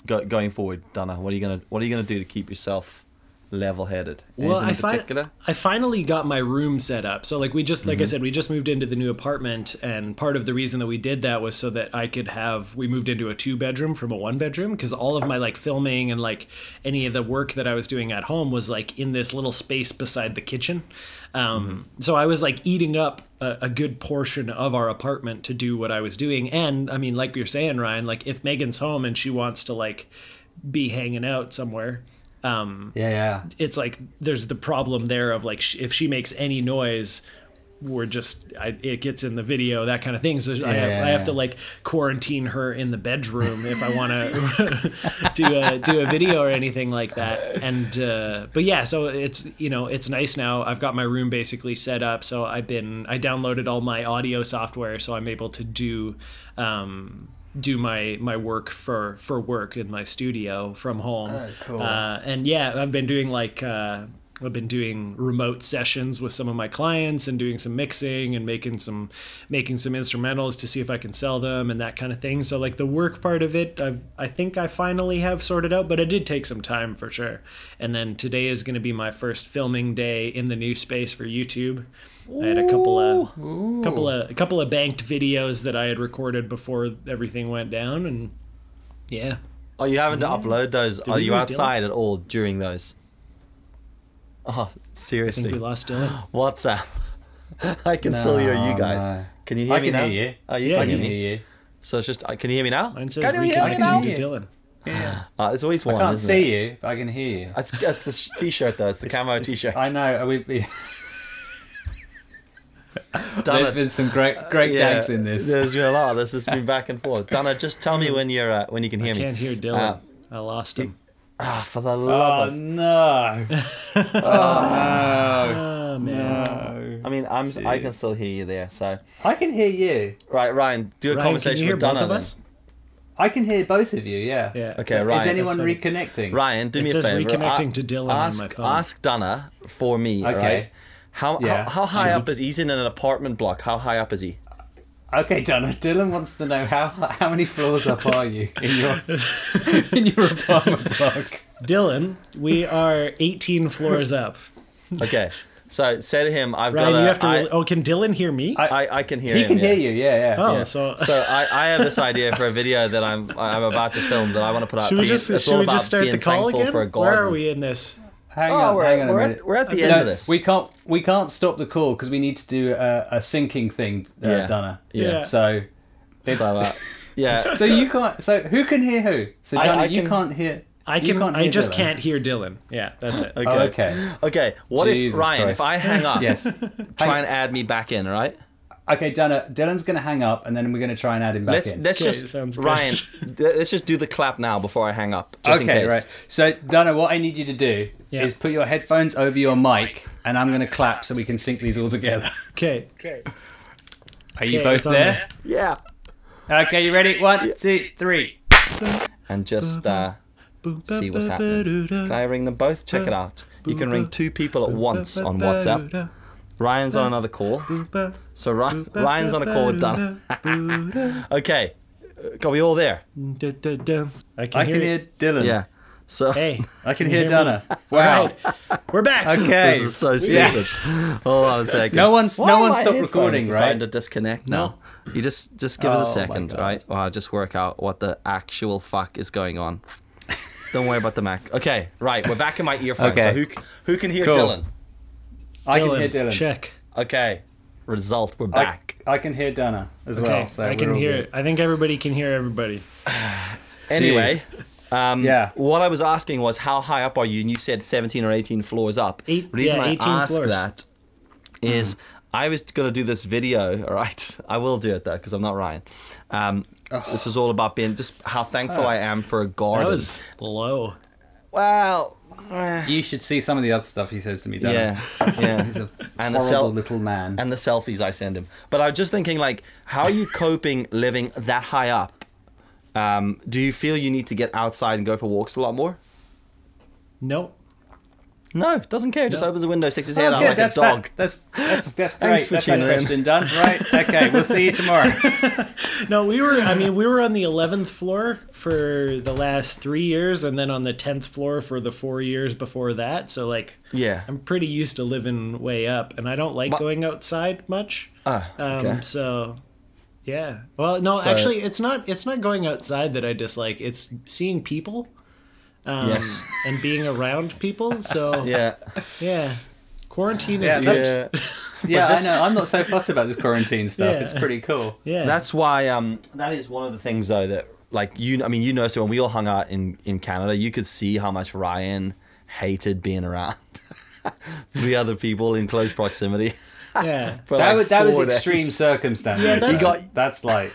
go, going forward, Donna? What are you gonna What are you gonna do to keep yourself level-headed? Well, I particular. I finally got my room set up. So like we just like I said, we just moved into the new apartment, and part of the reason that we did that was so that I could have we moved into a two bedroom from a one bedroom because all of my like filming and like any of the work that I was doing at home was like in this little space beside the kitchen. Um, So I was like eating up a, a good portion of our apartment to do what I was doing, and I mean, like you're saying, Ryan, like if Megan's home and she wants to like be hanging out somewhere. Um, yeah, yeah. it's like there's the problem there of like sh- if she makes any noise we're just I, it gets in the video that kind of thing so I, have, Yeah. I have to like quarantine her in the bedroom if I want to <laughs> do a do a video or anything like that and uh, but yeah so it's you know it's nice now I've got my room basically set up so I've been I downloaded all my audio software so I'm able to do um, do my my work for for work in my studio from home Oh, cool. uh, and yeah, I've been doing like uh, I've been doing remote sessions with some of my clients and doing some mixing and making some making some instrumentals to see if I can sell them and that kind of thing. So like the work part of it, I've I think I finally have sorted out, but it did take some time for sure. And then today is going to be my first filming day in the new space for YouTube. I had a couple of couple of a couple of banked videos that I had recorded before everything went down, and yeah, Oh, you haven't to upload those. Did Are you lose outside at all during those? Oh, I think we seriously. lost Dylan. WhatsApp. <laughs> I can still hear you guys. no. Can you hear I me can now? hear you. Oh, you Yeah, can I hear can me. hear you. So it's just. uh, Can you hear me now? Mine says Can you hear me reconnecting now? to Dylan. Yeah. <sighs> Uh, it's always I can't isn't see it? you, but I can hear you. That's, that's the t-shirt though. It's the camo it's- t-shirt. I know. Are we, we, <laughs> Donna- there's been some great great yeah, gags in this. There's been a lot. This has been <laughs> back and forth. Donna, just tell me when you're uh, when you can hear I me. I can't hear Dylan. Uh, I lost him. Ah, for the Oh love of. no! <laughs> oh no! Oh man. no! I mean, I'm. I can still hear you there. So, I can hear you. right, Ryan, do a Ryan, conversation with Donna then. I can hear both of you. Yeah. Yeah. Okay, So Ryan. Is anyone reconnecting? Ryan, do It me a favor. reconnecting A- to Dylan on ask, my phone. Ask Donna for me. Okay. Right? How, Yeah. how how high Should up is he? He's in an apartment block. How high up is he? Okay, Donna. Dylan wants to know how how many floors up are you in your <laughs> in your apartment block? Dylan, we are 18 floors up. Okay. So say to him, I've Ryan, got. you a- have to. I- really, oh, can Dylan hear me? I, I can hear He him. can yeah. hear you. Yeah, yeah. oh, Yeah. so <laughs> So I, I have this idea for a video that I'm I'm about to film that I want to put out. should we just should we just start the call again? For a Where are we in this? Hang Oh, on, we're, hang on a we're, minute. at, we're at the No, end of this. We can't we can't stop the call because we need to do a, a syncing thing, uh, Yeah. Donna. Yeah. So, it's, So, uh, <laughs> yeah. so you can't. So who can hear who? So I- Donna, I you can- can't hear. I can. can't I just Dylan. can't hear Dylan. Yeah, that's it. <laughs> Okay. Oh, okay. Okay. What if Jesus Ryan? Christ. If I hang up, Yes. try and add me back in, all right? Okay, Donna. Dylan's gonna hang up, and then we're gonna try and add him back Let's in. let's Okay, just. Ryan. <laughs> let's just do the clap now before I hang up, just in okay, case. right. So Donna, what I need you to do Yeah. is put your headphones over your mic, and I'm gonna clap so we can sync these all together. Okay. Okay. Are you Okay, both it's on there? Yeah. Okay, you ready? One, two, three. And just uh, see what's happening. Can I ring them both? Check it out. You can ring two people at once on WhatsApp. Ryan's on another call. So Ry- Ryan's on a call with Donna. okay. Are we all there? I can I hear. can hear Dylan. Yeah. So Hey, I can hear? Donna. Wow. we're back. Okay. this is so Yeah. stupid. Hold on a second. No one's- Why no one stopped recording, right? To disconnect No, You just just give us a Oh second, right? While I just work out what the actual fuck is going on. Don't worry about the Mac. Okay, right. We're back in my earphones. Okay. So who who can hear Cool. Dylan? I can hear Dylan. Check. Okay. Result. We're back. I can hear Donna as Okay, well. So I can hear. good. it. I think everybody can hear everybody. <sighs> Anyway, um, Yeah. what I was asking was how high up are you? And you said 17 or 18 floors up. Eight- The reason yeah, I 18 asked floors. that is I was going to do this video, <laughs> all right? I will do it though, because I'm not Ryan. Um, This is all about being just how thankful I am for a That garden. was low. Well, You should see some of the other stuff he says to me, Donna. yeah, <laughs> yeah. He's a And the horrible sel- little man. and the selfies I send him. But I was just thinking, like, how are you coping living that high up? Um, do you feel you need to get outside and go for walks a lot more? No. No, doesn't care. Just No. opens the window, sticks his Oh, head out good, like a that's dog. That, that's that's that's Thanks great. for That's that tuning in. question done. Right. Okay. We'll see you tomorrow. <laughs> No, we were. I mean, we were on the eleventh floor for the last three years, and then on the tenth floor for the four years before that. So like, Yeah. I'm pretty used to living way up, and I don't like But- going outside much. Ah, Um, okay. So, yeah. Well, no, So- actually, it's not. It's not going outside that I dislike. It's seeing people. Um, Yes. And being around people. So <laughs> yeah. Yeah. Quarantine Yeah, is good. <laughs> Yeah. Yeah, this- I know. I'm not so fussed about this quarantine stuff. Yeah. It's pretty cool. Yeah. That's why um that is one of the things though that like you I mean you know so when we all hung out in in Canada you could see how much Ryan hated being around <laughs> three other people in close proximity. yeah. That like was that was four days. extreme circumstances. Yeah, that's- You got- that's like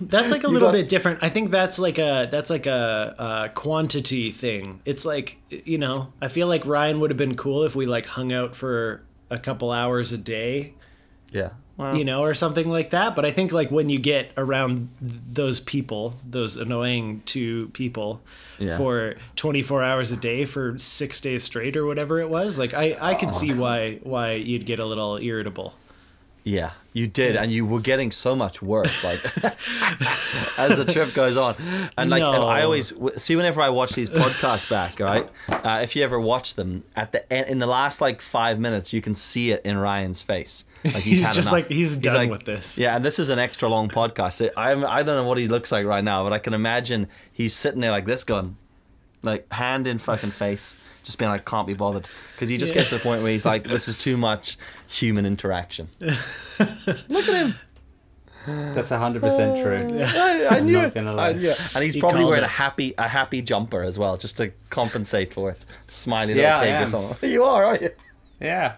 That's like a little got- bit different. I think that's like a that's like a, a quantity thing. It's like you know, I feel like Ryan would have been cool if we like hung out for a couple hours a day, Yeah. Well, you know, or something like that. But I think like when you get around those people, those annoying two people, Yeah. for 24 hours a day for six days straight or whatever it was, like I I could oh, see why why you'd get a little irritable. Yeah, you did, and you were getting so much worse, like <laughs> <laughs> as the trip goes on. And like, and I always see whenever I watch these podcasts back, right? Uh, if you ever watch them, at the end, in the last like five minutes, you can see it in Ryan's face. Like he's, He's just enough. like, he's done with this. Yeah, and this is an extra long podcast. So I I don't know what he looks like right now, but I can imagine he's sitting there like this, going, like hand in fucking face, just being like, can't be bothered, because he just Yeah. gets to the point where he's like, this is too much human interaction. <laughs> Look at him. That's hundred percent true. Uh, I, I knew not it. gonna lie. I knew it. And he's He probably wearing it. a happy a happy jumper as well, just to compensate for it. Smiley Yeah, I little pig or something. <laughs> You are, aren't you? Yeah.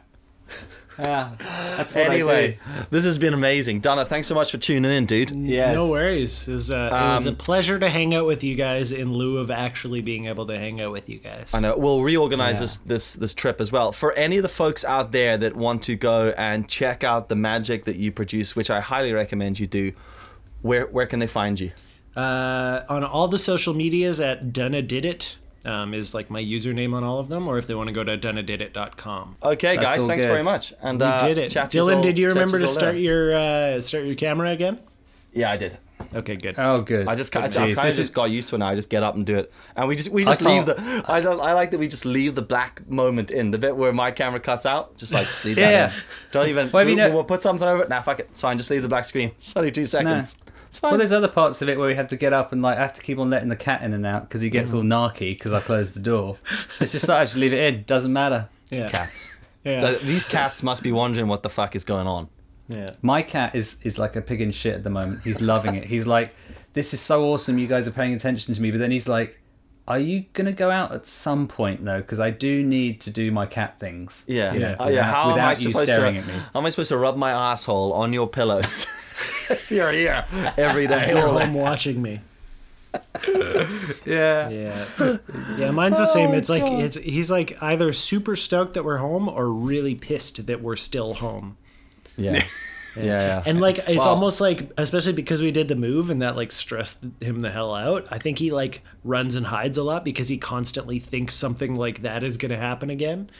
Yeah. That's what Anyway, this has been amazing. Donna, thanks so much for tuning in, dude. I do. Yes. No worries. It was, uh, it was a Um, pleasure to hang out with you guys in lieu of actually being able to hang out with you guys. I know. We'll reorganize Yeah. this, this this trip as well. For any of the folks out there that want to go and check out the magic that you produce, which I highly recommend you do, where where can they find you? Uh, on all the social medias at Dunna Did It um, is like my username on all of them, or if they want to go to dunnadidit.com. Okay, That's guys, thanks good. very much. And We uh, did it. chat Dylan, all- did you remember to start later. your uh, start your camera again? Yeah, I did. Okay, good. Oh, good. I just kind of, I kind of just is- got used to it now. I just get up and do it, and we just we I just leave the. I don't. I like that we just leave the black moment in the bit where my camera cuts out. Just like just leave Yeah, that. yeah. In. Don't even. Well, I mean, we'll, uh, we'll put something over it. Nah, fuck it. It's fine. Just leave the black screen. <laughs> It's only two seconds. It's fine. Well, there's other parts of it where we have to get up and like I have to keep on letting the cat in and out because he gets all mm. narky because I closed the door. It's just like I just leave it in. Doesn't matter. yeah. cats. <laughs> Yeah. So these cats must be wondering what the fuck is going on. yeah. My cat is is like a pig in shit at the moment. He's loving it. He's like, this is so awesome. You guys are paying attention to me. But then he's like, are you gonna go out at some point though? Because I do need to do my cat things. Yeah. You know, Oh, yeah. How am I supposed to? at me. How am I supposed to rub my asshole on your pillows? if <laughs> you're here every day. <laughs> You're home watching me. Yeah. Yeah. Yeah, mine's the same. Oh, it's like it's he's like either super stoked that we're home or really pissed that we're still home. Yeah. <laughs> Yeah. yeah. <laughs> And like it's Well- almost like especially because we did the move and that like stressed him the hell out. I think he like runs and hides a lot because he constantly thinks something like that is going to happen again.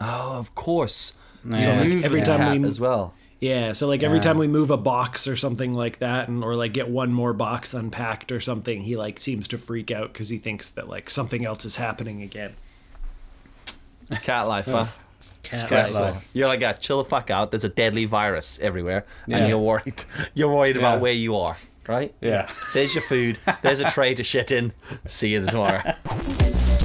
Oh, of course. So, like, every time cat we- as well. Yeah, so like every Yeah. time we move a box or something like that and or like get one more box unpacked or something, he like seems to freak out cuz he thinks that like something else is happening again. Cat life, huh? Uh, Cat Stressful. life. You're like, ah, chill the fuck out. There's a deadly virus everywhere, Yeah. and you're worried. <laughs> You're worried about Yeah. where you are, right? Yeah. There's your food. There's a tray to shit in. See you tomorrow. <laughs>